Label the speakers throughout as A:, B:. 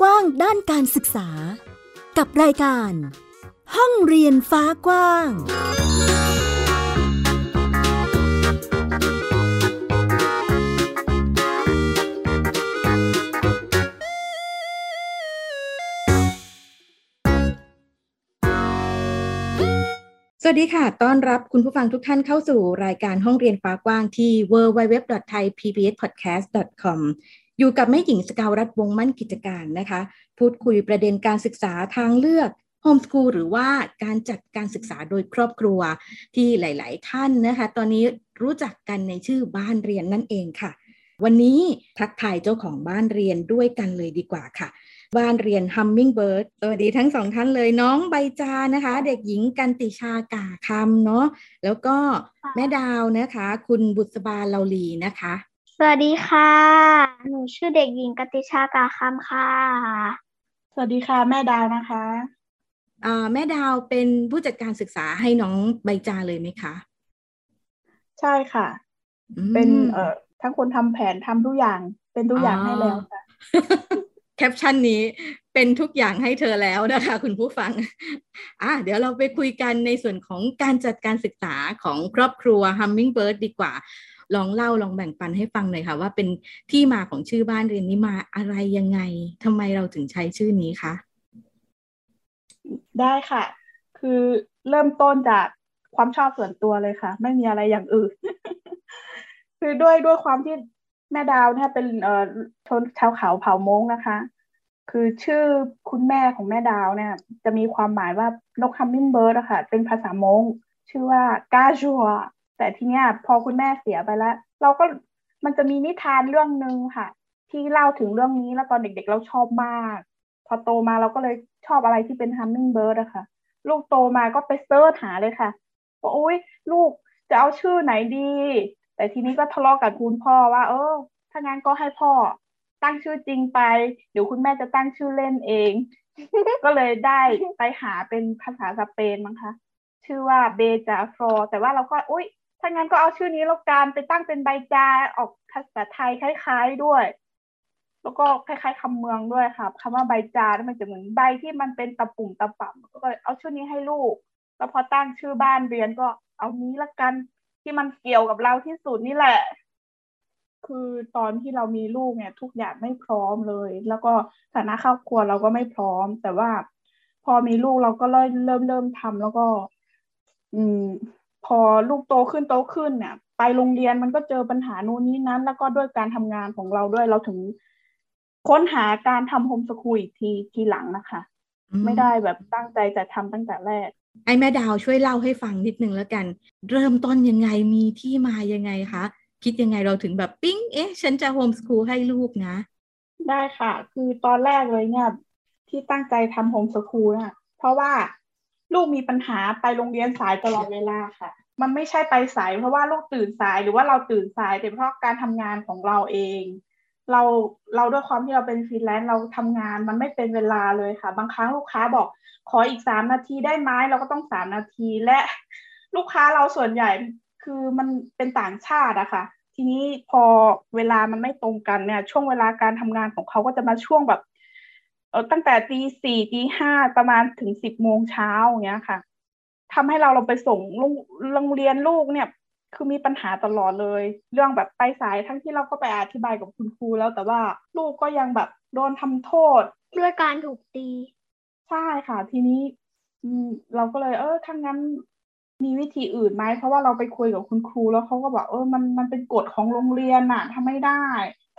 A: กว้างด้านการศึกษา กับรายการ ห้องเรียนฟ้ากว้าง
B: สวัสดีค่ะ ต้อนรับคุณผู้ฟังทุกท่านเข้าสู่รายการห้องเรียนฟ้ากว้างที่ www.thaipbspodcast.com อยู่กับแม่หญิงสกาวรัฐวงมั่นกิจการนะคะ พูดคุยประเด็นการศึกษาทางเลือกโฮมสคูลหรือว่าการจัดการศึกษาโดยครอบครัวที่หลาย ๆ ท่านนะคะ ตอนนี้รู้จักกันในชื่อบ้านเรียนนั่นเองค่ะ วันนี้ทักทายเจ้าของบ้านเรียนด้วยกันเลยดีกว่าค่ะ บ้านเรียน Hummingbird สวัสดีทั้งสองท่านเลยน้องใบจานะคะ เด็กหญิงกันติชากาคำเนาะแล้วก็แม่ดาวนะคะ คุณบุษบาเลาลีนะคะ
C: สวัสดีค่ะ หนูชื่อเด็กหญิงกติชากาคำค่ะ
D: สวัสดีค่ะ แม่ดาวนะคะ
B: อ่าแม่ดาวเป็นผู้จัดการศึกษาให้น้องใบจาเลยไหมคะ
D: ใช่ค่ะ
B: อืม
D: เป็นเอ่อทั้งคนทำแผนทำทุกอย่างเป็นทุกอย่างให้แล้วค่ะ
B: แคปชั่นนี้เป็นทุกอย่างให้เธอแล้วนะคะ คุณผู้ฟัง อะเดี๋ยวเราไปคุยกันในส่วนของการจัดการศึกษาของครอบครัว Hummingbird ดีกว่า ลองเล่าลองแบ่งปันให้ฟังหน่อยค่ะ ว่าเป็นที่มาของชื่อบ้านเรียนนี้มาอะไรยังไงทำไมเราถึงใช้ชื่อนี้คะ
D: ได้ค่ะ คือเริ่มต้นจากความชอบส่วนตัวเลยค่ะ ไม่มีอะไรอย่างอื่น คือด้วยด้วยความที่แม่ดาวเนี่ยเป็นเอ่อชนชาวเขาเผ่ามงนะคะ คือชื่อคุณแม่ของแม่ดาวเนี่ย จะมีความหมายว่านก hummingbird อะค่ะ เป็นภาษาม้งชื่อว่ากาจัว แต่ทีเนี้ยพอคุณแม่เสียไปแล้ว เราก็มันจะมีนิทานเรื่องหนึ่งค่ะ ที่เล่าถึงเรื่องนี้แล้วตอนเด็กๆเราชอบมาก พอโตมาเราก็เลยชอบอะไรที่เป็น hummingbird อะค่ะ ลูกโตมาก็ไป search หาเลยค่ะว่าโอ๊ยลูกจะเอาชื่อไหนดี แต่ทีนี้ก็ทะเลาะกับคุณพ่อว่า เออถ้างั้นก็ให้พ่อตั้งชื่อจริงไป เดี๋ยวคุณแม่จะตั้งชื่อเล่นเอง ก็เลยได้ไปหาเป็นภาษาสเปนมั้งคะ ชื่อว่าเบจาฟรอแต่ว่าเราก็อุ้ย ถ้างั้นก็เอาชื่อนี้แล้วกันไปตั้งเป็นใบจาออกภาษาไทยคล้าย ๆด้วย แล้วก็คล้ายๆคำเมืองด้วยค่ะคำว่าใบจานมันจะเหมือนใบที่มันเป็นตะปุ่มตะป่ำก็เลยเอาชื่อนี้ให้ลูก แล้วพอตั้งชื่อบ้านเรียนก็เอานี้ละกันที่มันเกี่ยวกับเราที่สุดนี่แหละ คือตอนที่เรามีลูกเนี่ย ทุกอย่างไม่พร้อมเลย แล้วก็ฐานะครอบครัวเราก็ไม่พร้อม แต่ว่า พอมีลูกเราก็เริ่มเริ่มเริ่มทำแล้วก็ อืม พอลูกโตขึ้นโตขึ้นเนี่ยไปโรงเรียนมันก็เจอปัญหานู่นนี่นั้น แล้วก็ด้วยการทำงานของเราด้วยเราถึงค้นหาการทำโฮมสคูลอีกทีทีหลังนะคะ
B: อืม
D: ไม่ได้แบบตั้งใจจะทำตั้งแต่แรก
B: ไอ้แม่ดาวช่วยเล่าให้ฟังนิดนึงแล้วกัน เริ่มต้นยังไงมีที่มายังไงคะ คิดยังไงเราถึงแบบปิ๊ง เอ๊ะ ฉันจะ homeschool ให้ลูกนะ
D: ได้ค่ะ คือตอนแรกเลยเนี่ย ที่ตั้งใจทำ homeschool น่ะเพราะว่า ลูกมีปัญหาไปโรงเรียนสายตลอดเวลาค่ะ มันไม่ใช่ไปสายเพราะว่าลูกตื่นสายหรือว่าเราตื่นสายแต่เพราะการทำงานของเราเอง เราเราด้วยความที่เราเป็นฟรีแลนซ์เราทำงานมันไม่เป็นเวลาเลยค่ะ บางครั้งลูกค้าบอกขออีกสามนาทีได้ไหมเราก็ต้องสามนาทีและลูกค้าเราส่วนใหญ่คือมันเป็นต่างชาติอะค่ะ ทีนี้พอเวลามันไม่ตรงกันเนี่ย ช่วงเวลาการทำงานของเขาก็จะมาช่วงแบบ เออตั้งแต่ตีสี่ตีห้าประมาณถึงสิบโมงเช้าอย่างเงี้ยค่ะทำให้เราเราไปส่งโรงโรงเรียนลูกเนี่ย คือมีปัญหาตลอดเลย เรื่องแบบไปสายทั้งที่เราก็ไปอธิบายกับคุณครูแล้วแต่ว่าลูกก็ยังแบบโดนทำโทษ
C: ด้วยการถูกตี
D: ใช่ค่ะ ทีนี้อืมเราก็เลย เออถ้างั้นมีวิธีอื่นไหมเพราะว่าเราไปคุยกับคุณครูแล้วเขาก็บอกเออมันมันเป็นกฎของโรงเรียนน่ะทำไม่ได้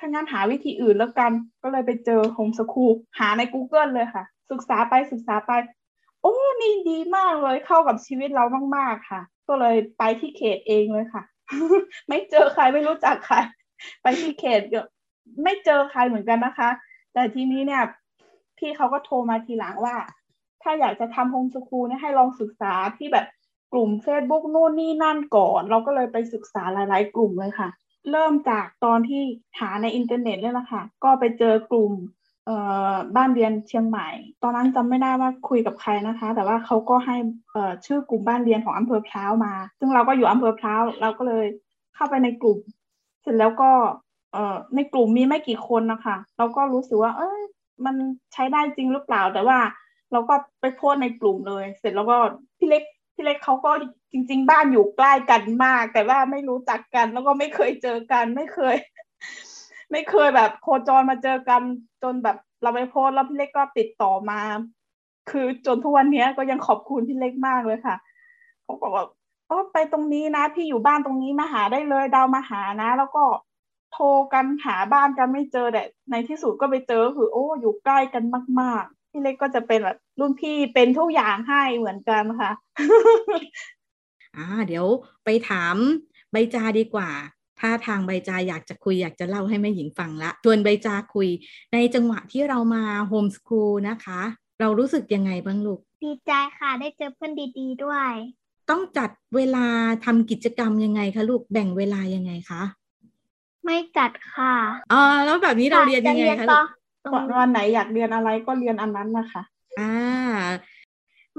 D: ถ้างั้นหาวิธีอื่นแล้วกัน ก็เลยไปเจอโฮมสคูลหาใน Google เลยค่ะ ศึกษาไปศึกษาไป โอ้นี่ดีมากเลยเข้ากับชีวิตเรามาก ๆ ค่ะ ก็เลยไปที่เขตเองเลยค่ะ ไม่เจอใครไม่รู้จักใคร ไปที่เขตไม่เจอใครเหมือนกันนะคะ แต่ทีนี้เนี่ยพี่เขาก็โทรมาทีหลังว่า ถ้าอยากจะทำโฮมสคูลเนี่ยให้ลองศึกษาที่แบบกลุ่ม Facebook นู่นนี่นั่นก่อน เราก็เลยไปศึกษาหลาย ๆ กลุ่มเลยค่ะ เริ่มจากตอนที่หาในอินเทอร์เน็ตเนี่ยแหละค่ะ ก็ไปเจอกลุ่มเอ่อบ้านเรียนเชียงใหม่ ตอนนั้นจำไม่ได้ว่าคุยกับใครนะคะ แต่ว่าเขาก็ให้เอ่อชื่อกลุ่มบ้านเรียนของอำเภอพร้าวมา ซึ่งเราก็อยู่อำเภอพร้าวเราก็เลยเข้าไปในกลุ่ม เสร็จแล้วก็เอ่อในกลุ่มมีไม่กี่คนนะคะเราก็รู้สึกว่า เอ้ยมันใช้ได้จริงหรือเปล่า แต่ว่าเราก็ไปโพสในกลุ่มเลย เสร็จแล้วก็พี่เล็ก พี่เล็กเขาก็จริง ๆ บ้านอยู่ใกล้กันมาก แต่ว่าไม่รู้จักกัน แล้วก็ไม่เคยเจอกัน ไม่เคย ไม่เคยแบบโคจรมาเจอกันจนแบบเราไปโพสแล้วพี่เล็กก็ติดต่อมา คือจนทุกวันนี้ก็ยังขอบคุณพี่เล็กมากเลยค่ะเขาบอกว่าก็ไปตรงนี้นะพี่อยู่บ้านตรงนี้มาหาได้เลยดาวมาหานะ แล้วก็โทรกันหาบ้านกันไม่เจอแต่ในที่สุดก็ไปเจอคือ โอ้ อยู่ใกล้กันมาก พี่เล็กก็จะเป็นแบบรุ่นพี่เป็นทุกอย่างให้เหมือนกันค่ะ
B: อ่าเดี๋ยวไปถามใบจาดีกว่า ถ้าทางใบจาอยากจะคุยอยากจะเล่าให้แม่หญิงฟังละชวนใบจาคุย ในจังหวะที่เรามาโฮมสคูลนะคะ เรารู้สึกยังไงบ้างลูก
C: ดีใจค่ะได้เจอเพื่อนดีๆด้วย
B: ต้องจัดเวลาทำกิจกรรมยังไงคะลูกแบ่งเวลายังไงคะ
C: ไม่จัดค่ะ
B: อ๋อแล้วแบบนี้เราเรียนยังไงคะ
D: วันไหนอยากเรียนอะไรก็เรียนอันนั้นนะคะ
B: อ่า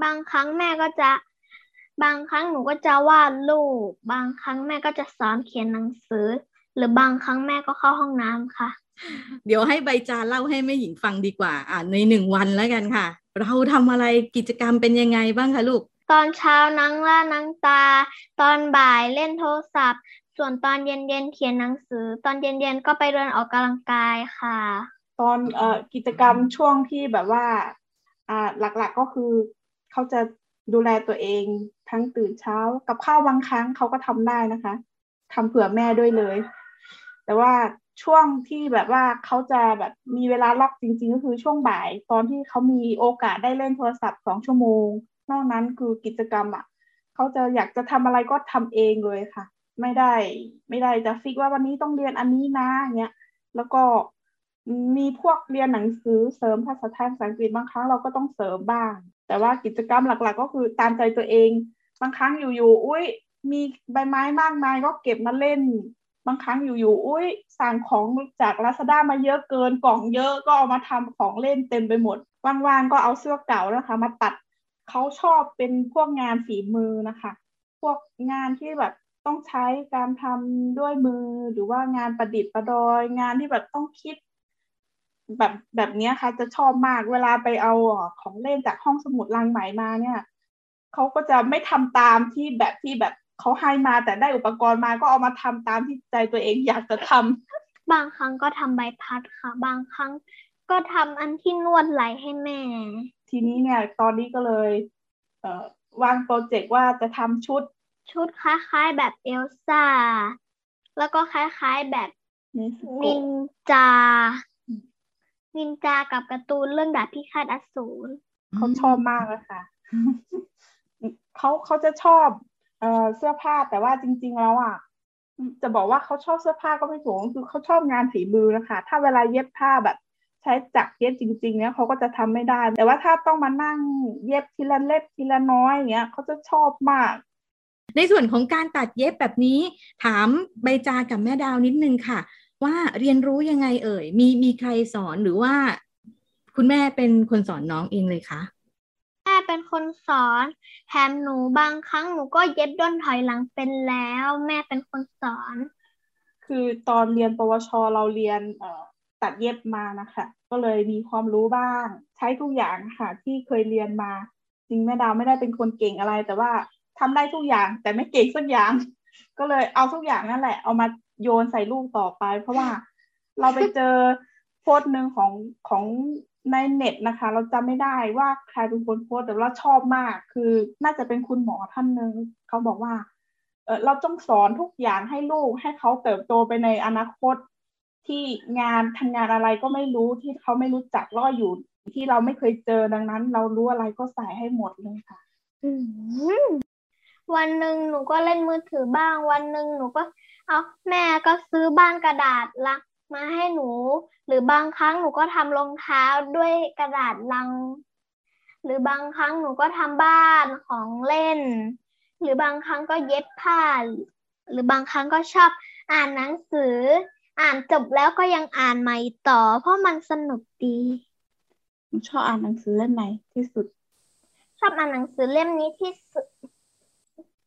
C: บางครั้งแม่ก็จะ บางครั้งหนูก็จะวาดรูปบางครั้งแม่ก็จะสอนเขียนหนังสือ หรือบางครั้งแม่ก็เข้าห้องน้ำค่ะ
B: เดี๋ยวให้ใบจาเล่าให้แม่หญิงฟังดีกว่า อ่าในหนึ่งวันแล้วกันค่ะ เราทำอะไรกิจกรรมเป็นยังไงบ้างคะลูก
C: ตอนเช้านั่งล่านั่งตา ตอนบ่ายเล่นโทรศัพท์ ส่วนตอนเย็นๆเขียนหนังสือ ตอนเย็นๆก็ไปเดินออกกำลังกายค่ะ
D: ตอนเอ่อกิจกรรมช่วงที่แบบว่าอ่าหลักๆก็คือเขาจะดูแลตัวเองทั้งตื่นเช้ากับข้าวบางครั้งเขาก็ทำได้นะคะทำเผื่อแม่ด้วยเลย แต่ว่าช่วงที่แบบว่าเขาจะแบบมีเวลาล็อกจริง ๆ ก็คือช่วงบ่าย ตอนที่เขามีโอกาสได้เล่นโทรศัพท์สองชั่วโมง นอกนั้นคือกิจกรรมอะเขาจะอยากจะทำอะไรก็ทำเองเลยค่ะ ไม่ได้ไม่ได้จะฟิกว่าวันนี้ต้องเรียนอันนี้นะเงี้ยแล้วก็ มีพวกเรียนหนังสือเสริมภาษาไทยภาษาอังกฤษบางครั้งเราก็ต้องเสริมบ้าง แต่ว่ากิจกรรมหลัก ๆ ก็คือตามใจตัวเอง บางครั้งอยู่ๆอุ้ยมีใบไม้มากมายก็เก็บมาเล่น บางครั้งอยู่ๆอุ้ยสั่งของจากลาซาด้ามาเยอะเกินกล่องเยอะก็เอามาทำของเล่นเต็มไปหมดว่างๆก็เอาเสื้อเก่านะคะ มาตัดเขาชอบเป็นพวกงานฝีมือนะคะ พวกงานที่แบบต้องใช้การทำด้วยมือหรือว่างานประดิษฐ์ประดอย งานที่แบบต้องคิด แบบแบบนี้ค่ะ จะชอบมากเวลาไปเอาของเล่นจากห้องสมุดลังไหมมาเนี่ยเขาก็จะไม่ทำตามที่แบบที่แบบเขาให้มาแต่ได้อุปกรณ์มาก็เอามาทำตามที่ใจตัวเองอยากจะทำ
C: บางครั้งก็ทำใบพัดค่ะ บางครั้งก็ทำอันที่นวดไหลให้แม่
D: ทีนี้เนี่ย ตอนนี้ก็เลย เอ่อวางโปรเจกต์ว่าจะทำชุด
C: ชุดคล้าย ๆ แบบเอลซ่าแล้วก็คล้าย ๆแบบนินจา นินจากับการ์ตูนเรื่องดาบพิฆาตอสูร
D: เขาชอบมากเลยค่ะเขาเขาจะชอบเอ่อเสื้อผ้าแต่ว่าจริง ๆ แล้วอะจะบอกว่าเขาชอบเสื้อผ้าก็ไม่ถูกคือเขาชอบงานฝีมือนะคะถ้าเวลาเย็บผ้าแบบใช้จักรเย็บจริงๆเนี้ยเขาก็จะทำไม่ได้ แต่ว่าถ้าต้องมานั่งเย็บทีละเล็บทีละน้อยอย่างเงี้ยเขาจะชอบมาก
B: ในส่วนของการตัดเย็บแบบนี้ ถามใบจากับแม่ดาวนิดนึงค่ะ ว่าเรียนรู้ยังไงเอ่ย มีมีใครสอนหรือว่า คุณแม่เป็นคนสอนน้องเองเลยคะ
C: แม่เป็นคนสอนแถมหนูบางครั้งหนูก็เย็บด้นถอยหลังเป็นแล้ว แม่เป็นคนสอน
D: คือตอนเรียนปวชเราเรียนเอ่อตัดเย็บมานะคะ ก็เลยมีความรู้บ้าง ใช้ทุกอย่างค่ะ ที่เคยเรียนมา จริงแม่ดาวไม่ได้เป็นคนเก่งอะไร แต่ว่าทำได้ทุกอย่างแต่ไม่เก่งสักอย่าง ก็เลยเอาทุกอย่างนั่นแหละ เอามา โยนใส่ลูกต่อไป เพราะว่าเราไปเจอโพสต์หนึ่งของของในเน็ตนะคะ เราจำไม่ได้ว่าใครเป็นคนโพสต์แต่เราชอบมาก คือน่าจะเป็นคุณหมอท่านหนึ่งเขาบอกว่าเออเราต้องสอนทุกอย่างให้ลูกให้เขาเติบโตไปในอนาคตที่งานทำงานอะไรก็ไม่รู้ที่เขาไม่รู้จักล่ออยู่ที่เราไม่เคยเจอดังนั้น เรารู้อะไรก็ใส่ให้หมดเลยค่ะ
C: วันหนึ่งหนูก็เล่นมือถือบ้าง วันหนึ่งหนูก็ เอาแม่ก็ซื้อบ้านกระดาษลังมาให้หนู หรือบางครั้งหนูก็ทำรองเท้าด้วยกระดาษลัง หรือบางครั้งหนูก็ทำบ้านของเล่น หรือบางครั้งก็เย็บผ้า หรือบางครั้งก็ชอบอ่านหนังสือ อ่านจบแล้วก็ยังอ่านใหม่ต่อ เพราะมันสนุกดี
D: ชอบอ่านหนังสือเล่มไหนที่สุด
C: ชอบอ่านหนังสือเล่มนี้ที่สุด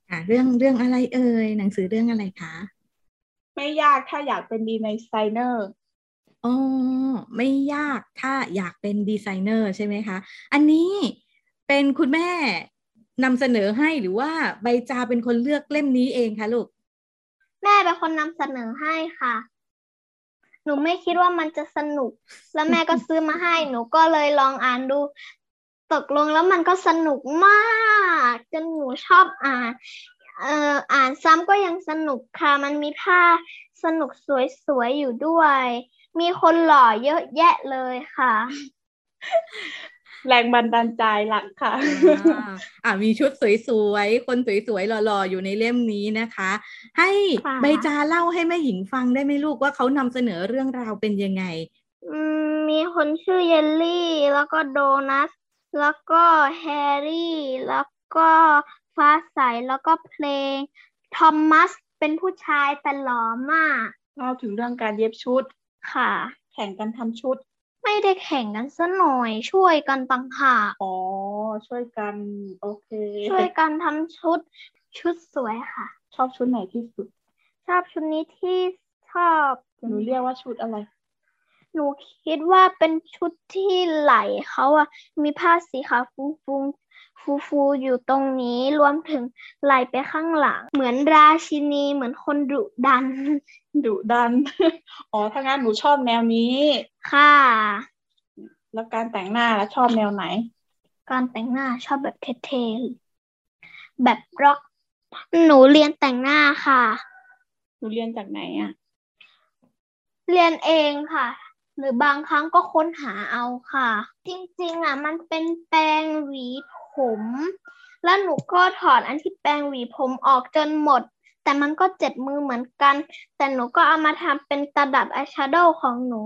B: ค่ะเรื่องเรื่องอะไรเอ่ยหนังสือเรื่องอะไรคะ
D: ไม่ยากถ้าอยากเป็นดีในไซเนอร์
B: อ๋อไม่ยากถ้าอยากเป็นดีไซเนอร์ใช่ไหมคะ อันนี้เป็นคุณแม่นำเสนอให้หรือว่าใบจาเป็นคนเลือกเล่มนี้เองคะลูก
C: แม่เป็นคนนำเสนอให้ค่ะ หนูไม่คิดว่ามันจะสนุก แล้วแม่ก็ซื้อมาให้ หนูก็เลยลองอ่านดู ตกลงแล้วมันก็สนุกมาก จนหนูชอบอ่าน เอ่ออ่านซ้ำก็ยังสนุกค่ะ มันมีภาพสนุกสวยๆอยู่ด้วย มีคนหล่อเยอะแยะเลยค่ะ
D: แรงบันดาลใจหลักค่ะ
B: อ่าอ่ามีชุดสวยๆ คนสวยๆ หล่อๆ อยู่ในเล่มนี้นะคะ ให้
C: ค่ะ
B: ใบจาเล่าให้แม่หญิงฟังได้ไหมลูกว่าเขานำเสนอเรื่องราวเป็นยังไง
C: อืมมีคนชื่อเยลลี่ แล้วก็โดนัท แล้วก็แฮร์รี่ แล้วก็ ฟ้าใสแล้วก็เพลงทอมมัสเป็นผู้ชายแต่หล่อมาก
D: เล่าถึงเรื่องการเย็บชุด
C: ค่ะ
D: แข่งกันทำชุด
C: ไม่ได้แข่งกันซะหน่อย ช่วยกันต่างหาก
D: อ๋อช่วยกัน โอเค
C: ช่วยกันทำชุดชุดสวยค่ะ
D: ชอบชุดไหนที่สุด
C: ชอบชุดนี้ที่ชอบ
D: หนูเรียกว่าชุดอะไร
C: หนูคิดว่าเป็นชุดที่ไหล่เขาอะมีผ้าสีขาวฟุ้งฟุ้ง ฟูฟูๆอยู่ตรงนี้รวมถึงไหล่ไปข้างหลัง เหมือนราชินีเหมือนคนดุดัน
D: ดุดัน อ๋อถ้างั้นหนูชอบแนวนี้
C: ค่ะ
D: แล้วการแต่งหน้าแล้วชอบแนวไหน
C: การแต่งหน้าชอบแบบเท่ๆแบบร็อก หนูเรียนแต่งหน้าค่ะ
D: หนูเรียนจากไหนอะ
C: เรียนเองค่ะ หรือบางครั้งก็ค้นหาเอาค่ะ จริงๆอะ มันเป็นแปรงหวีผ ม แล้วหนูก็ถอดอันที่แปรงหวีผมออกจนหมด แต่มันก็เจ็บมือเหมือนกัน แต่หนูก็เอามาทำเป็นตะดับอายแชโดว์ของหนู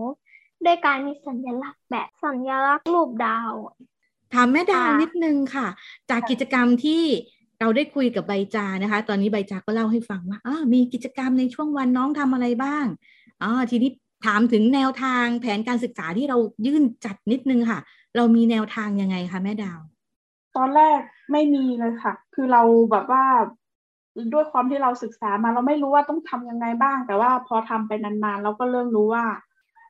C: ด้วยการมีสัญลักษณ์แบบสัญลักษณ์รูปดาว
B: ถามแม่ดาว
C: ค่ะ
B: นิดนึงค่ะ จากกิจกรรมที่เราได้คุยกับใบจานะคะ ตอนนี้ใบจาก็เล่าให้ฟังว่าอ่ามีกิจกรรมในช่วงวันน้องทำอะไรบ้างอ่าทีนี้ถามถึงแนวทางแผนการศึกษาที่เรายื่นจัดนิดนึงค่ะ เรามีแนวทางยังไงคะแม่ดาว
D: ตอนแรกไม่มีเลยค่ะ คือเราแบบว่าด้วยความที่เราศึกษามาเราไม่รู้ว่าต้องทำยังไงบ้าง แต่ว่าพอทำไปนานๆ เราก็เริ่มรู้ว่า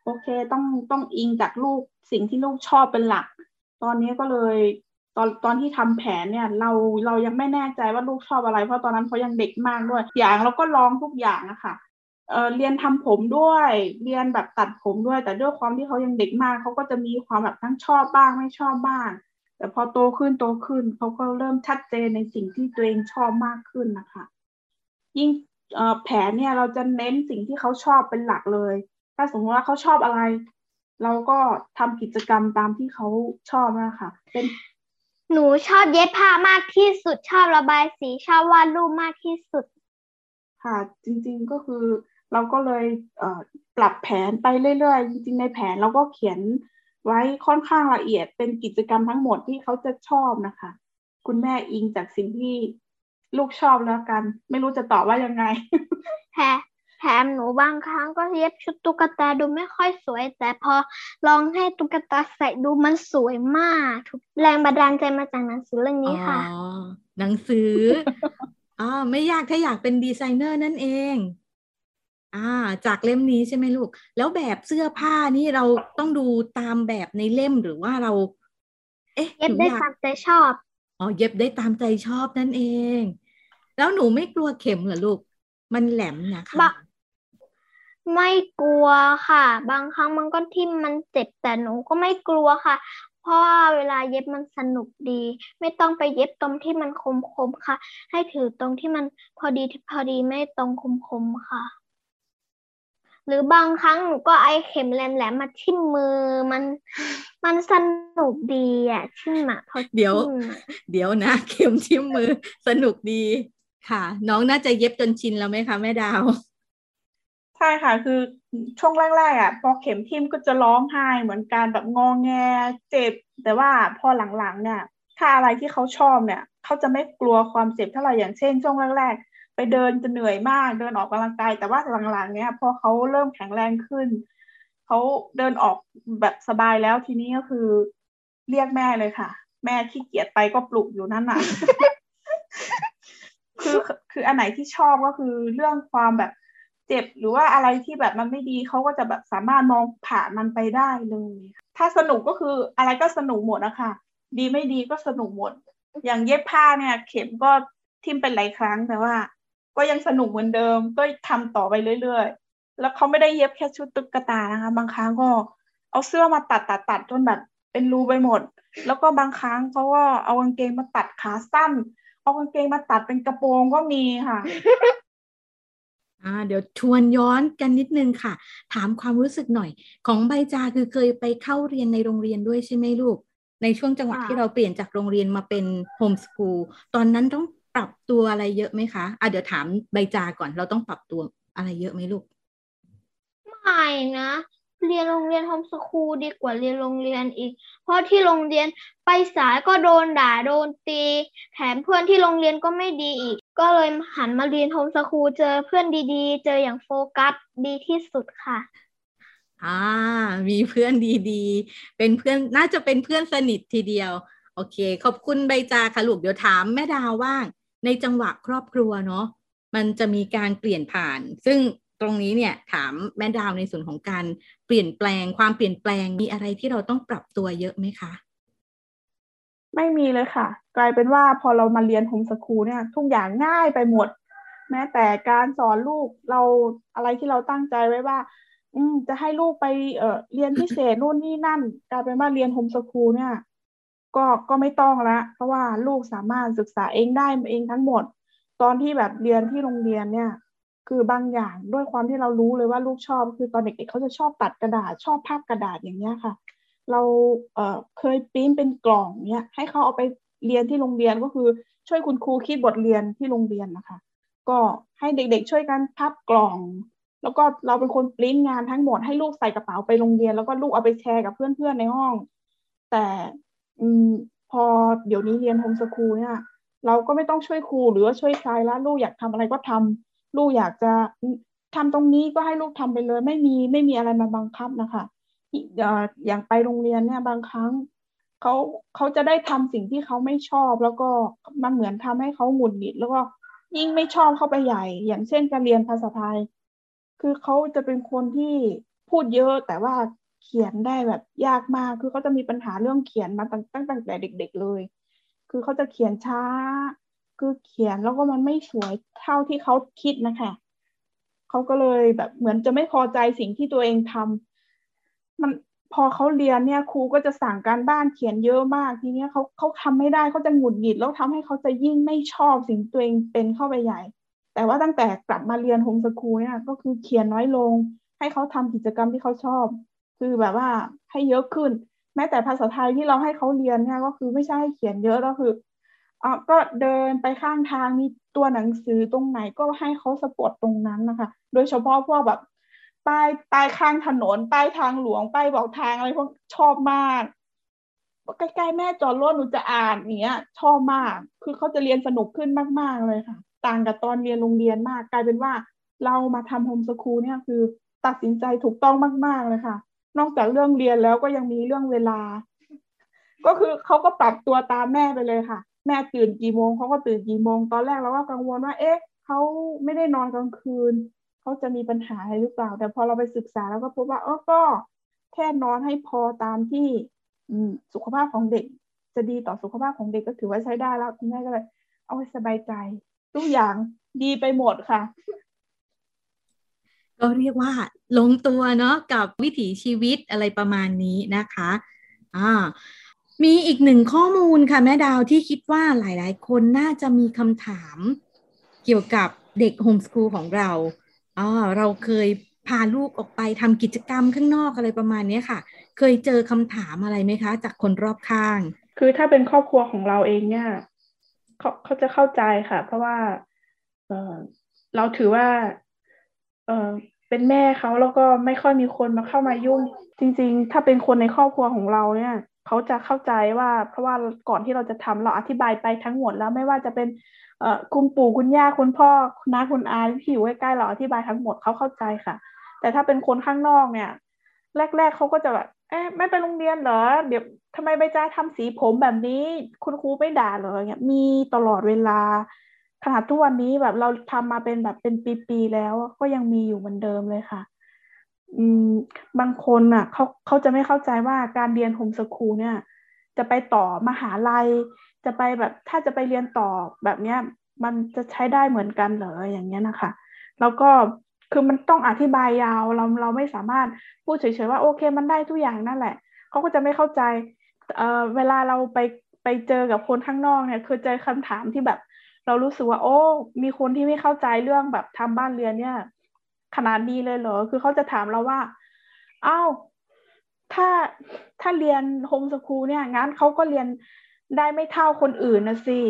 D: โอเคต้องต้องอิงจากลูกสิ่งที่ลูกชอบเป็นหลัก ตอนนี้ก็เลยตอนตอนที่ทำแผนเนี่ย เราเรายังไม่แน่ใจว่าลูกชอบอะไร เพราะตอนนั้นเขายังเด็กมากด้วย อย่างเราก็ลองทุกอย่างอะค่ะเออเรียนทำผมด้วย เรียนแบบตัดผมด้วย แต่ด้วยความที่เขายังเด็กมากเขาก็จะมีความแบบทั้งชอบบ้างไม่ชอบบ้าง แต่พอโตขึ้นโตขึ้นเขาก็เริ่มชัดเจนในสิ่งที่ตัวเองชอบมากขึ้นนะคะ ยิ่งเอ่อแผนเนี่ยเราจะเน้นสิ่งที่เขาชอบเป็นหลักเลย ถ้าสมมติว่าเขาชอบอะไร เราก็ทำกิจกรรมตามที่เขาชอบนะคะเป็น
C: หนูชอบเย็บผ้ามากที่สุดชอบระบายสีชอบวาดรูปมากที่สุด
D: ค่ะ จริงๆก็คือเราก็เลยเอ่อปรับแผนไปเรื่อยๆ จริงๆในแผนเราก็เขียน ไว้ค่อนข้างละเอียดเป็นกิจกรรมทั้งหมดที่เขาจะชอบนะคะ คุณแม่อิงจากสิ่งที่ลูกชอบแล้วกัน ไม่รู้จะตอบว่ายังไง
C: แถแถมหนูบางครั้งก็เย็บชุดตุ๊กตาดูไม่ค่อยสวย แต่พอลองให้ตุ๊กตาใส่ดูมันสวยมากทุกแรงบันดาลใจมาจากหนังสือเรื่องนี้ค่ะ
B: อ๋อหนังสืออ๋อไม่ยากถ้าอยากเป็นดีไซเนอร์นั่นเอง อ่า จากเล่มนี้ใช่ไหมลูก แล้วแบบเสื้อผ้านี่เราต้องดูตามแบบในเล่มหรือว่าเรา เอ๊ะ
C: เย็บ
B: หนู
C: ได้
B: อยาก
C: ตามใจชอบ
B: อ๋อ เย็บได้ตามใจชอบนั่นเอง แล้วหนูไม่กลัวเข็มเหรอลูก มันแหลมนะคะ
C: บะไม่กลัวค่ะ บางครั้งมันก็ทิ่มมันเจ็บแต่หนูก็ไม่กลัวค่ะ เพราะว่าเวลาเย็บมันสนุกดี ไม่ต้องไปเย็บตรงที่มันคมๆค่ะ ให้ถือตรงที่มันพอดีพอดีไม่ตรงคมๆค่ะ หรือบางครั้งหนูก็ไอเข็มแหลมๆมาทิ่มมือมันมันสนุกดีอะทิ่มอะพอ
B: เดี๋ยว
C: ทิ่มอะ
B: เดี๋ยวนะ เข็มทิ่มมือสนุกดีค่ะ น้องน่าจะเย็บจนชินแล้วไหมคะแม่ดาว
D: ใช่ค่ะ คือช่วงแรกๆอะพอเข็มทิ่มก็จะร้องไห้เหมือนกันแบบงอแงเจ็บ แต่ว่าพอหลังๆเนี่ยถ้าอะไรที่เขาชอบเนี่ย เขาจะไม่กลัวความเจ็บเท่าไหร่อย่างเช่นช่วงแรกๆ ไปเดินจะเหนื่อยมากเดินออกกำลังกายแต่ว่าหลังๆเนี่ยพอเขาเริ่มแข็งแรงขึ้นเขาเดินออกแบบสบายแล้วทีนี้ก็คือ เรียกแม่เลยค่ะ แม่ขี้เกียจไปก็ปลุกอยู่นั่นน่ะคือคืออันไหนที่ชอบก็คือเรื่องความแบบเจ็บหรือว่าอะไรที่แบบมันไม่ดีเขาก็จะแบบสามารถมองผ่านมันไปได้เลย ถ้าสนุกก็คืออะไรก็สนุกหมดนะคะดีไม่ดีก็สนุกหมด อย่างเย็บผ้าเนี่ย เข็มก็ทิ่มเป็นหลายครั้งแต่ว่า ก็ยังสนุกเหมือนเดิม ก็ทำต่อไปเรื่อยๆ แล้วเขาไม่ได้เย็บแค่ชุดตุ๊กตานะคะ บางครั้งก็เอาเสื้อมาตัดตัดตัดจนแบบเป็นรูไปหมด แล้วก็บางครั้งเขาก็เอากางเกงมาตัดขาสั้น เอากางเกงมาตัดเป็นกระโปรงก็มีค่ะ
B: อ่าเดี๋ยวชวนย้อนกันนิดนึงค่ะ ถามความรู้สึกหน่อย ของใบจาคือเคยไปเข้าเรียนในโรงเรียนด้วยใช่ไหมลูก ในช่วงจังหวะที่เราเปลี่ยนจากโรงเรียนมาเป็นโฮมสกูลตอนนั้นต้อง ปรับตัวอะไรเยอะไหมคะอะเดี๋ยวถามใบจาก่อนเราต้องปรับตัวอะไรเยอะไหมลูก
C: ไม่นะ เรียนโรงเรียนโฮมสคูลดีกว่าเรียนโรงเรียนอีก เพราะที่โรงเรียนไปสายก็โดนด่าโดนตี แถมเพื่อนที่โรงเรียนก็ไม่ดีอีก ก็เลยหันมาเรียนโฮมสคูลเจอเพื่อนดีๆ เจออย่างโฟกัสดีที่สุดค่ะ
B: อ่ามีเพื่อนดีๆ เป็นเพื่อนน่าจะเป็นเพื่อนสนิททีเดียว โอเค ขอบคุณใบจาค่ะลูกเดี๋ยวถามแม่ดาวว่าง ในจังหวะครอบครัวเนาะมันจะมีการเปลี่ยนผ่าน ซึ่งตรงนี้เนี่ยถามแม่ดาวในส่วนของการเปลี่ยนแปลงความเปลี่ยนแปลงมีอะไรที่เราต้องปรับตัวเยอะไหมคะ
D: ไม่มีเลยค่ะ กลายเป็นว่าพอเรามาเรียนโฮมสคูลเนี่ยทุกอย่างง่ายไปหมด แม้แต่การสอนลูกเราอะไรที่เราตั้งใจไว้ว่า อืจะให้ลูกไปเออเรียนพิเศษนู่นนี่นั่น กลายเป็นว่าเรียนโฮมสคูลเนี่ย ก็ก็ไม่ต้องละเพราะว่าลูกสามารถศึกษาเองได้เองทั้งหมด ตอนที่แบบเรียนที่โรงเรียนเนี่ย คือบางอย่างด้วยความที่เรารู้เลยว่าลูกชอบ คือตอนเด็กๆเขาจะชอบตัดกระดาษชอบภาพกระดาษอย่างเงี้ยค่ะ เราเอ่อเคยปริ้นเป็นกล่องเนี้ยให้เขาเอาไปเรียนที่โรงเรียนก็คือช่วยคุณครูคิดบทเรียนที่โรงเรียนนะคะ ก็ให้เด็กๆช่วยกันพับกล่อง แล้วก็เราเป็นคนปริ้นงานทั้งหมดให้ลูกใส่กระเป๋าไปโรงเรียน แล้วก็ลูกเอาไปแชร์กับเพื่อนๆในห้อง แต่ พอเดี๋ยวนี้เรียนโฮมสคูลเนี่ยเราก็ไม่ต้องช่วยครูหรือว่าช่วยใครแล้วลูกอยากทำอะไรก็ทำลูกอยากจะทำตรงนี้ก็ให้ลูกทำไปเลย ไม่มีไม่มีอะไรมาบังคับนะคะอย่างไปโรงเรียนเนี่ยบางครั้งเขาเขาจะได้ทำสิ่งที่เขาไม่ชอบ แล้วก็มันเหมือนทำให้เขาหงุดหงิด แล้วก็ยิ่งไม่ชอบเข้าไปใหญ่ อย่างเช่นการเรียนภาษาไทย คือเขาจะเป็นคนที่พูดเยอะแต่ว่า เขียนได้แบบยากมาก คือเขาจะมีปัญหาเรื่องเขียนมาตั้งตั้งแต่เด็ก ๆเลย คือเขาจะเขียนช้า คือเขียนแล้วก็มันไม่สวยเท่าที่เขาคิดนะคะเขาก็เลยแบบเหมือนจะไม่พอใจสิ่งที่ตัวเองทำมันพอเขาเรียนเนี่ยครูก็จะสั่งการบ้านเขียนเยอะมากทีเนี้ยเขาเขาทำไม่ได้เขาจะหงุดหงิดแล้วทำให้เขาจะยิ่งไม่ชอบสิ่งตัวเองเป็นเข้าไปใหญ่ แต่ว่าตั้งแต่กลับมาเรียนโฮมสคูลเนี่ยก็คือเขียนน้อยลง ให้เขาทำกิจกรรมที่เขาชอบ คือแบบว่าให้เยอะขึ้น แม้แต่ภาษาไทยที่เราให้เขาเรียนเนี่ยก็คือไม่ใช่ให้เขียนเยอะก็คืออ่าก็เดินไปข้างทางมีตัวหนังสือตรงไหนก็ให้เขา spot ตรงนั้นนะคะ โดยเฉพาะพวกแบบป้ายป้ายข้างถนนป้ายทางหลวงป้ายบอกทางอะไรพวกชอบมากใกล้ๆแม่จอดรถหนูจะอ่านเนี้ย ชอบมาก คือเขาจะเรียนสนุกขึ้นมากๆเลยค่ะ ต่างกับตอนเรียนโรงเรียนมาก กลายเป็นว่าเรามาทำโฮมสคูลเนี่ยคือ ตัดสินใจถูกต้องมาก ๆเลยค่ะ นอกจากเรื่องเรียนแล้วก็ยังมีเรื่องเวลา ก็คือเขาก็ปรับตัวตามแม่ไปเลยค่ะ แม่ตื่นกี่โมงเขาก็ตื่นกี่โมง ตอนแรกเราก็กังวลว่า เอ๊ะเขาไม่ได้นอนกลางคืนเขาจะมีปัญหาอะไรหรือเปล่า แต่พอเราไปศึกษาแล้วก็พบว่าเออก็แค่นอนให้พอตามที่สุขภาพของเด็ก จะดีต่อสุขภาพของเด็กก็ถือว่าใช้ได้แล้วคุณแม่ก็เลย เอาไว้สบายใจ ทุกอย่างดีไปหมดค่ะ
B: ก็เรียกว่าลงตัวเนาะกับวิถีชีวิตอะไรประมาณนี้นะคะอ่ามีอีกหนึ่งข้อมูลค่ะแม่ดาวที่คิดว่าหลายๆ คนน่าจะมีคำถามเกี่ยวกับเด็กโฮมสคูลของเราอ๋อเราเคยพาลูกออกไปทำกิจกรรมข้างนอกอะไรประมาณนี้ค่ะ เคยเจอคำถามอะไรไหมคะ จากคนรอบข้าง
D: คือถ้าเป็นครอบครัวของเราเองเนี่ยเขาเขาจะเข้าใจค่ะ เพราะว่าเออเราถือว่า เออเป็นแม่เขาแล้วก็ไม่ค่อยมีคนมาเข้ามายุ่ง จริง ๆ ถ้าเป็นคนในครอบครัวของเราเนี่ยเขาจะเข้าใจว่า เพราะว่าก่อนที่เราจะทำเราอธิบายไปทั้งหมดแล้วไม่ว่าจะเป็นเอ่อคุณปู่คุณย่าคุณพ่อคุณน้าคุณอาที่อยู่ใกล้ๆเราอธิบายทั้งหมดเขาเข้าใจค่ะ แต่ถ้าเป็นคนข้างนอกเนี่ย แรก ๆเขาก็จะแบบเอ๊ะไม่ไปโรงเรียนเหรอเดี๋ยวทำไมใบจ้าทำสีผมแบบนี้ คุณครูไม่ด่าเหรอเงี้ยมีตลอดเวลา ขนาดทุกวันนี้แบบเราทำมาเป็นแบบเป็นปีๆแล้ว ก็ยังมีอยู่เหมือนเดิมเลยค่ะ อืมบางคนอะเขาเขาจะไม่เข้าใจว่าการเรียนโฮมสคูลเนี่ย จะไปต่อมหาลัย จะไปแบบถ้าจะไปเรียนต่อแบบเนี้ย มันจะใช้ได้เหมือนกันเหรออย่างเงี้ยนะคะ แล้วก็คือมันต้องอธิบายยาวเราเราไม่สามารถพูดเฉยๆว่าโอเคมันได้ทุกอย่างนั่นแหละเขาก็จะไม่เข้าใจเอ่อเวลาเราไปไปเจอกับคนข้างนอกเนี่ยคือเจอคำถามที่แบบ เรารู้สึกว่า โอ้ มีคนที่ไม่เข้าใจเรื่องแบบทำบ้านเรียนเนี่ย ขนาดนี้เลยเหรอ คือเขาจะถามเราว่า อ้าว ถ้าถ้าเรียนโฮมสคูลเนี่ยงั้นเขาก็เรียนได้ไม่เท่าคนอื่นนะสิ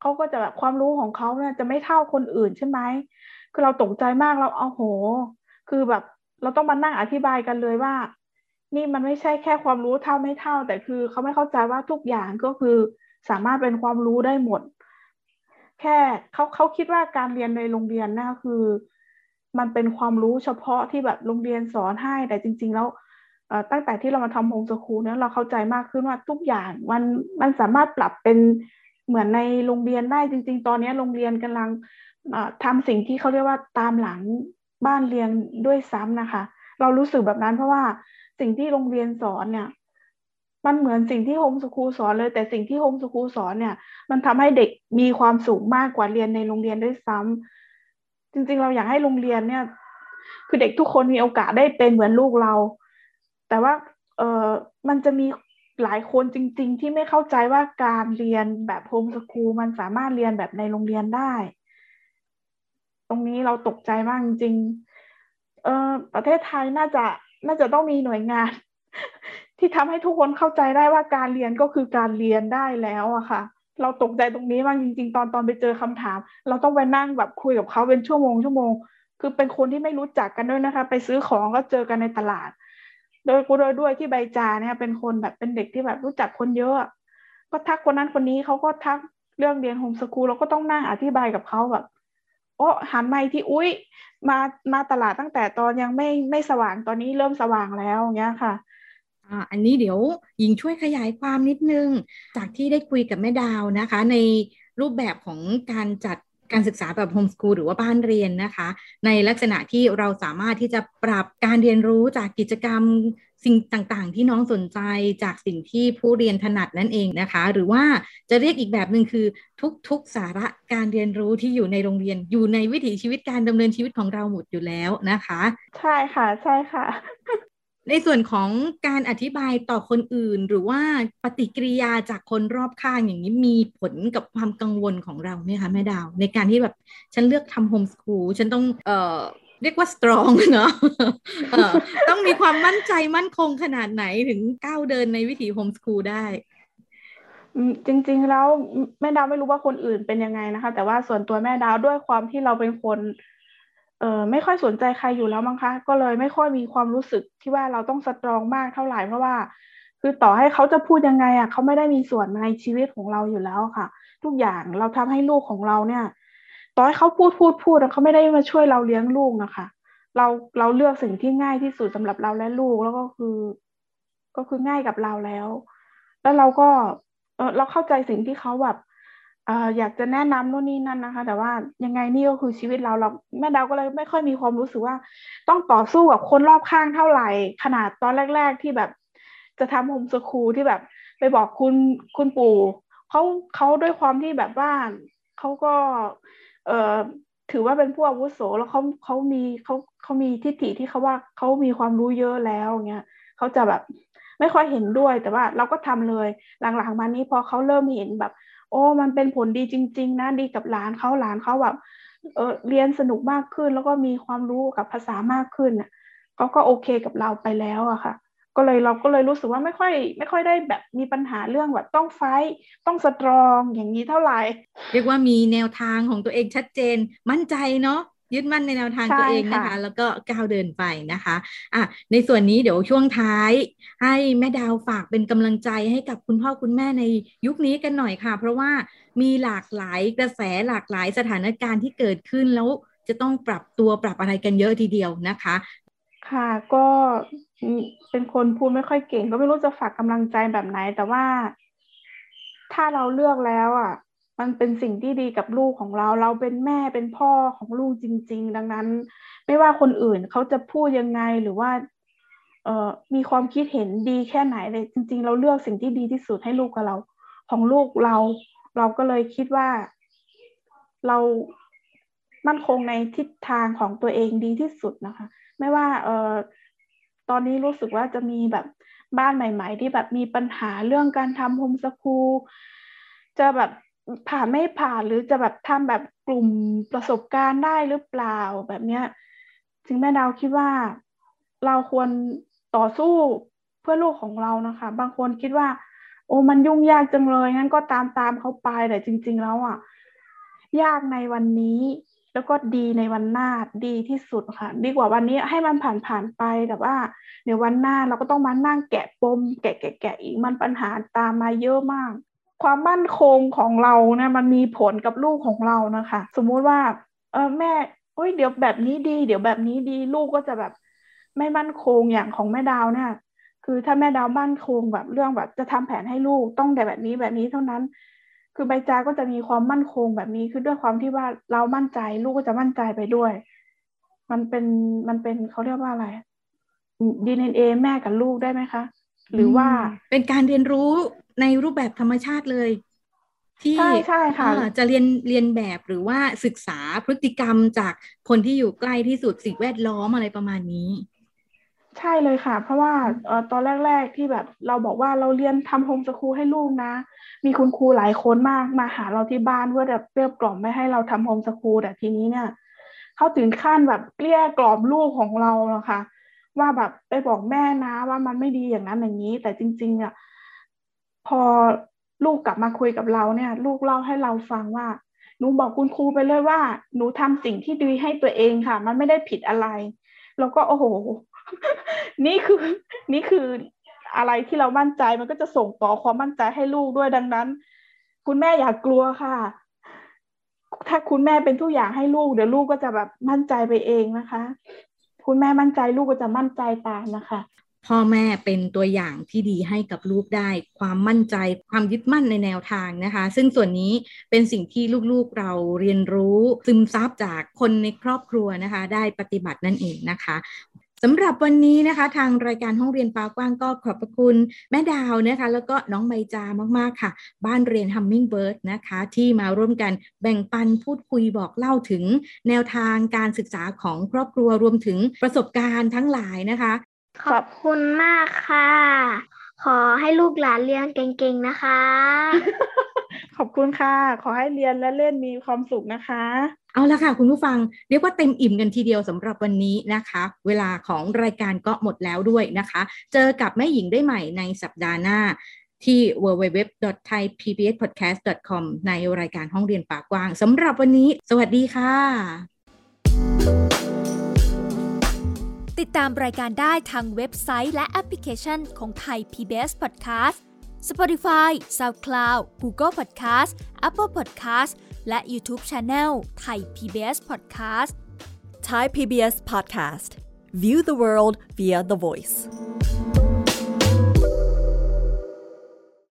D: เขาก็จะแบบความรู้ของเขาเนี่ยจะไม่เท่าคนอื่นใช่ไหมคือเราตกใจมากเราเอาโห คือแบบเราต้องมานั่งอธิบายกันเลยว่า นี่มันไม่ใช่แค่ความรู้เท่าไม่เท่า แต่คือเขาไม่เข้าใจว่าทุกอย่างก็คือสามารถเป็นความรู้ได้หมด แค่เขาเขาคิดว่าการเรียนในโรงเรียนนะคือ มันเป็นความรู้เฉพาะที่แบบโรงเรียนสอนให้แต่จริง ๆ แล้วตั้งแต่ที่เรามาทำโฮมสคูลเนี่ยเราเข้าใจมากขึ้นว่าทุกอย่างมันมันสามารถปรับเป็นเหมือนในโรงเรียนได้จริง ๆ ตอนนี้โรงเรียนกำลังทำสิ่งที่เขาเรียกว่าตามหลังบ้านเรียนด้วยซ้ำนะคะ เรารู้สึกแบบนั้นเพราะว่าสิ่งที่โรงเรียนสอนเนี่ย มันเหมือนสิ่งที่โฮมสคูลสอนเลย แต่สิ่งที่โฮมสคูลสอนเนี่ย มันทำให้เด็กมีความสุขมากกว่าเรียนในโรงเรียนด้วยซ้ำจริง ๆ เราอยากให้โรงเรียนเนี่ย คือเด็กทุกคนมีโอกาสได้เป็นเหมือนลูกเรา แต่ว่าเออมันจะมีหลายคนจริง ๆ ที่ไม่เข้าใจว่าการเรียนแบบโฮมสคูลมันสามารถเรียนแบบในโรงเรียนได้ ตรงนี้เราตกใจมากจริงเออประเทศไทยน่าจะน่าจะต้องมีหน่วยงาน ที่ทำให้ทุกคนเข้าใจได้ว่าการเรียนก็คือการเรียนได้แล้วอะค่ะ เราตกใจตรงนี้มากจริง ๆ ตอนตอนไปเจอคำถาม เราต้องไปนั่งแบบคุยกับเขาเป็นชั่วโมงชั่วโมงคือเป็นคนที่ไม่รู้จักกันด้วยนะคะ ไปซื้อของก็เจอกันในตลาด โดยกูโดยด้วยที่ใบจาเนี่ยเป็นคนแบบเป็นเด็กที่แบบรู้จักคนเยอะ ก็ทักคนนั้นคนนี้เขาก็ทักเรื่องเรียนโฮมสกูลเราก็ต้องนั่งอธิบายกับเขาแบบโอ้หันมาที่อุ้ยมามาตลาดตั้งแต่ตอนยังไม่ไม่สว่างตอนนี้เริ่มสว่างแล้วเงี้ยค่ะ
B: อันนี้เดี๋ยวหญิงช่วยขยายความนิดนึง จากที่ได้คุยกับแม่ดาวนะคะ ในรูปแบบของการจัดการศึกษาแบบโฮมสกูลหรือว่าบ้านเรียนนะคะ ในลักษณะที่เราสามารถที่จะปรับการเรียนรู้จากกิจกรรมสิ่งต่างๆ ที่น้องสนใจจากสิ่งที่ผู้เรียนถนัดนั่นเองนะคะ หรือว่าจะเรียกอีกแบบหนึ่งคือทุกๆสาระการเรียนรู้ที่อยู่ในโรงเรียนอยู่ในวิถีชีวิตการดำเนินชีวิตของเราหมดอยู่แล้วนะคะ
D: ใช่ค่ะ ใช่ค่ะ
B: ในส่วนของการอธิบายต่อคนอื่น หรือว่าปฏิกิริยาจากคนรอบข้างอย่างนี้มีผลกับความกังวลของเราไหมคะแม่ดาว ในการที่แบบฉันเลือกทำโฮมสคูลฉันต้องเอ่อเรียกว่าสตรองเนาะต้องมีความมั่นใจมั่นคงขนาดไหนถึงก้าวเดินในวิถีโฮมสคูลได้
D: จริงๆแล้วแม่ดาวไม่รู้ว่าคนอื่นเป็นยังไงนะคะ แต่ว่าส่วนตัวแม่ดาวด้วยความที่เราเป็นคน เออไม่ค่อยสนใจใครอยู่แล้วมั้งคะ ก็เลยไม่ค่อยมีความรู้สึกที่ว่าเราต้องสตรองมากเท่าไหร่เพราะว่า คือต่อให้เขาจะพูดยังไงอะเขาไม่ได้มีส่วนในชีวิตของเราอยู่แล้วค่ะ ทุกอย่างเราทำให้ลูกของเราเนี่ย ต่อให้เขาพูดพูดพูดเขาไม่ได้มาช่วยเราเลี้ยงลูกนะคะ เราเราเลือกสิ่งที่ง่ายที่สุดสำหรับเราและลูกแล้วก็คือ ก็คือง่ายกับเราแล้ว แล้วเราก็เออเราเข้าใจสิ่งที่เขาแบบ เอออยากจะแนะนำนู่นนี่นั่นนะคะ แต่ว่ายังไงนี่ก็คือชีวิตเราเราแม่ดาวก็เลยไม่ค่อยมีความรู้สึกว่า ต้องต่อสู้กับคนรอบข้างเท่าไหร่ ขนาดตอนแรก ๆ ที่แบบ จะทำโฮมสคูลที่แบบ ไปบอกคุณคุณปู่เขาเขาด้วยความที่แบบว่าเขาก็ เอ่อถือว่าเป็นผู้อาวุโสแล้วเขาเขามีเขาเขามีทิฏฐิที่เขาว่าเขามีความรู้เยอะแล้วเงี้ยเขาจะแบบ ไม่ค่อยเห็นด้วยแต่ว่าเราก็ทำเลยหลังๆมานี้พอเขาเริ่มเห็นแบบ โอ้มันเป็นผลดีจริง ๆนะดีกับหลานเขาหลานเขาแบบเออเรียนสนุกมากขึ้น แล้วก็มีความรู้กับภาษามากขึ้นเขาก็โอเคกับเราไปแล้วอะค่ะก็เลยเราก็เลยรู้สึกว่าไม่ค่อย ไม่ค่อยได้แบบมีปัญหาเรื่องแบบต้องไฟต้องสตรองอย่างนี้เท่าไหร่
B: เรียกว่ามีแนวทางของตัวเองชัดเจนมั่นใจเนาะ ยึดมั่นในแนวทางตัวเองนะคะ แล้วก็ก้าวเดินไปนะคะอะในส่วนนี้เดี๋ยวช่วงท้าย ให้แม่ดาวฝากเป็นกำลังใจให้กับคุณพ่อคุณแม่ในยุคนี้กันหน่อยค่ะ เพราะว่ามีหลากหลายกระแสหลากหลายสถานการณ์ที่เกิดขึ้นแล้วจะต้องปรับตัวปรับอะไรกันเยอะทีเดียวนะคะ
D: ค่ะก็เป็นคนพูดไม่ค่อยเก่ง ก็ไม่รู้จะฝากกำลังใจแบบไหน แต่ว่าถ้าเราเลือกแล้วอะ มันเป็นสิ่งที่ดีกับลูกของเรา เราเป็นแม่เป็นพ่อของลูกจริง ๆ ดังนั้น ไม่ว่าคนอื่นเขาจะพูดยังไงหรือว่าเอ่อมีความคิดเห็นดีแค่ไหนเลยจริง ๆ เราเลือกสิ่งที่ดีที่สุดให้ลูกกับเรา ของลูกเรา เราก็เลยคิดว่า เรามั่นคงในทิศทางของตัวเองดีที่สุดนะคะ ไม่ว่าเอ่อตอนนี้รู้สึกว่าจะมีแบบบ้านใหม่ ๆ ที่แบบมีปัญหาเรื่องการทำโฮมสคูลจะแบบ ผ่านไม่ผ่านหรือจะแบบทำแบบกลุ่มประสบการณ์ได้หรือเปล่าแบบเนี้ยจึงแม่ดาวคิดว่าเราควรต่อสู้เพื่อลูกของเรานะคะ บางคนคิดว่า โอ้มันยุ่งยากจังเลยงั้นก็ตามตามเขาไปแต่จริง ๆ แล้วอะ ยากในวันนี้ แล้วก็ดีในวันหน้าดีที่สุดค่ะ ดีกว่าวันนี้ให้มันผ่านผ่านไปแต่ว่าเดี๋ยววันหน้าเราก็ต้องมานั่งแกะปม แกะแกะแกะอีกมันปัญหาตามมาเยอะมาก ความมั่นคงของเราเนี่ยมันมีผลกับลูกของเรานะคะ สมมุติว่า เออแม่โอ้ยเดี๋ยวแบบนี้ดี เดี๋ยวแบบนี้ดีลูกก็จะแบบไม่มั่นคงอย่างของแม่ดาวเนี่ยคือถ้าแม่ดาวมั่นคงแบบเรื่องแบบจะทำแผนให้ลูกต้องแต่แบบนี้แบบนี้เท่านั้น คือใบจาก็จะมีความมั่นคงแบบนี้คือด้วยความที่ว่าเรามั่นใจ ลูกก็จะมั่นใจไปด้วย มันเป็นมันเป็นเขาเรียกว่าอะไรดีเอ็นเอแม่กับลูกได้ไหมคะ หรือว่า
B: เป็นการเรียนรู้ในรูปแบบธรรมชาติเลย ที่
D: ใช่ใช่ค่ะ
B: อ่าจะเรียนเรียนแบบหรือว่าศึกษาพฤติกรรมจากคนที่อยู่ใกล้ที่สุดสิ่งแวดล้อมอะไรประมาณนี้
D: ใช่เลยค่ะ เพราะว่าเอ่อตอนแรก ๆที่แบบเราบอกว่าเราเรียนทำโฮมสคูลให้ลูกนะ มีคุณครูหลายคนมากมาหาเราที่บ้านเพื่อแบบเกลี้ยกล่อมไม่ให้เราทำโฮมสคูลแต่ทีนี้เนี่ยเขาถึงขั้นแบบเกลี้ยกล่อมลูกของเรานะคะ ว่าแบบไปบอกแม่นะว่ามันไม่ดีอย่างนั้นอย่างนี้ แต่จริง ๆ อะ พอลูกกลับมาคุยกับเราเนี่ย ลูกเล่าให้เราฟังว่า หนูบอกคุณครูไปเลยว่า หนูทำสิ่งที่ดีให้ตัวเองค่ะ มันไม่ได้ผิดอะไร แล้วก็โอ้โห นี่คือ นี่คืออะไรที่เรามั่นใจมันก็จะส่งต่อความมั่นใจให้ลูกด้วยดังนั้น คุณแม่อย่ากกลัวค่ะ ถ้าคุณแม่เป็นทุกอย่างให้ลูก เดี๋ยวลูกก็จะแบบมั่นใจไปเองนะคะ คุณแม่มั่นใจลูกก็จะมั่นใจตามนะคะ
B: พ่อแม่เป็นตัวอย่างที่ดีให้กับลูกได้ ความมั่นใจความยึดมั่นในแนวทางนะคะ ซึ่งส่วนนี้เป็นสิ่งที่ลูกๆเราเรียนรู้ซึมซับจากคนในครอบครัวนะคะ ได้ปฏิบัตินั่นเองนะคะ สำหรับวันนี้นะคะ ทางรายการห้องเรียนฟ้ากว้างก็ขอบพระคุณแม่ดาวนะคะ แล้วก็น้องใบจามากๆค่ะ บ้านเรียน Hummingbird นะคะ ที่มาร่วมกันแบ่งปันพูดคุยบอกเล่าถึง แนวทางการศึกษาของครอบครัวรวมถึงประสบการณ์ทั้งหลายนะคะ
C: ขอบคุณมากค่ะ ขอให้ลูกหลานเรียนเก่งๆนะคะ
D: ขอบคุณค่ะ ขอให้เรียนและเล่นมีความสุขนะคะ
B: เอาละค่ะคุณผู้ฟังเรียกว่าเต็มอิ่มกันทีเดียวสำหรับวันนี้นะคะ เวลาของรายการก็หมดแล้วด้วยนะคะ เจอกับแม่หญิงได้ใหม่ในสัปดาห์หน้าที่ www.thaipbspodcast.com ในรายการห้องเรียนปากกว้างสำหรับวันนี้ สวัสดีค่ะ
E: ติดตามรายการได้ทางเว็บไซต์และแอปพลิเคชันของไทย PBS Podcast Spotify SoundCloud Google Podcast Apple Podcast และ YouTube Channel ไทย PBS Podcast
F: Thai PBS podcast. View the world via the voice.